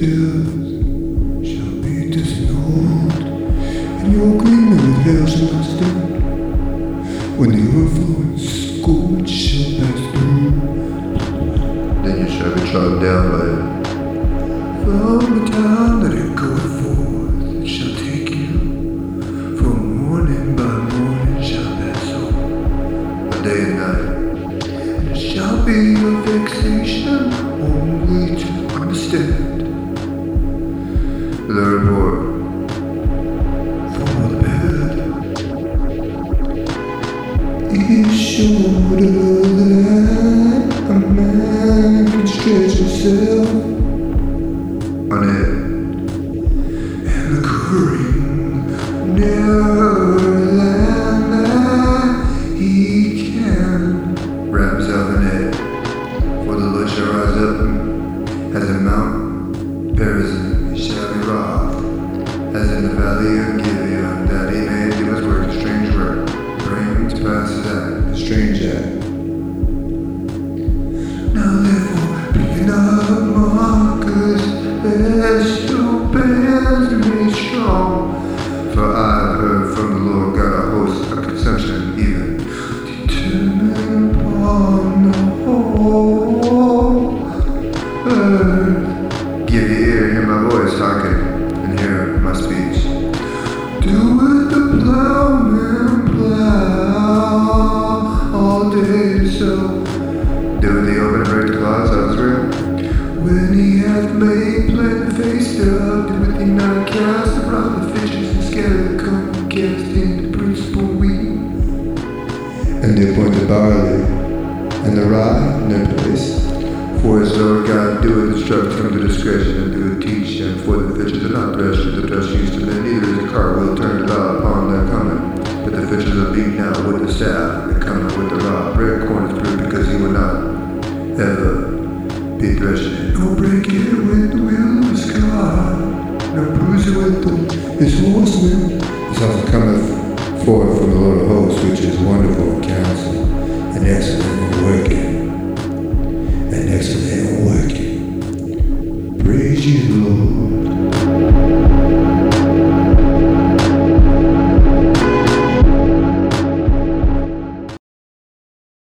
shall be disowned, and your agreement with hell shall not stand. When the overflowing scourge shall pass through, Then you shall be trodden down by it. from the time that it goeth forth, it shall take you. From morning by morning shall pass. By day and night. It shall be a vexation a On it. and the current than that he can. Wrap himself in it. For the Lord shall rise up as a Mount Perazim. He shall be wroth. As in the valley of Gibeon, give ear, hear my voice, hearken, and hear my speech. Do it so. Do the open break the clouds of Israel. When he hath made plain the face thereof, doeth he not cast abroad the fitches and the corn, cast in the principal wheat. And they appoint the barley and the rye in their place. For his Lord God doeth instruct him to discretion and doeth teach him. For the fitches are not threshed with the threshing instrument, neither is a cart wheel turned about upon their cummin. But the fitches are beaten out with the staff, and cummin with the Pour from the Lord of hosts, which is wonderful in counsel, and excellent in working, and excellent in working. Praise you, Lord.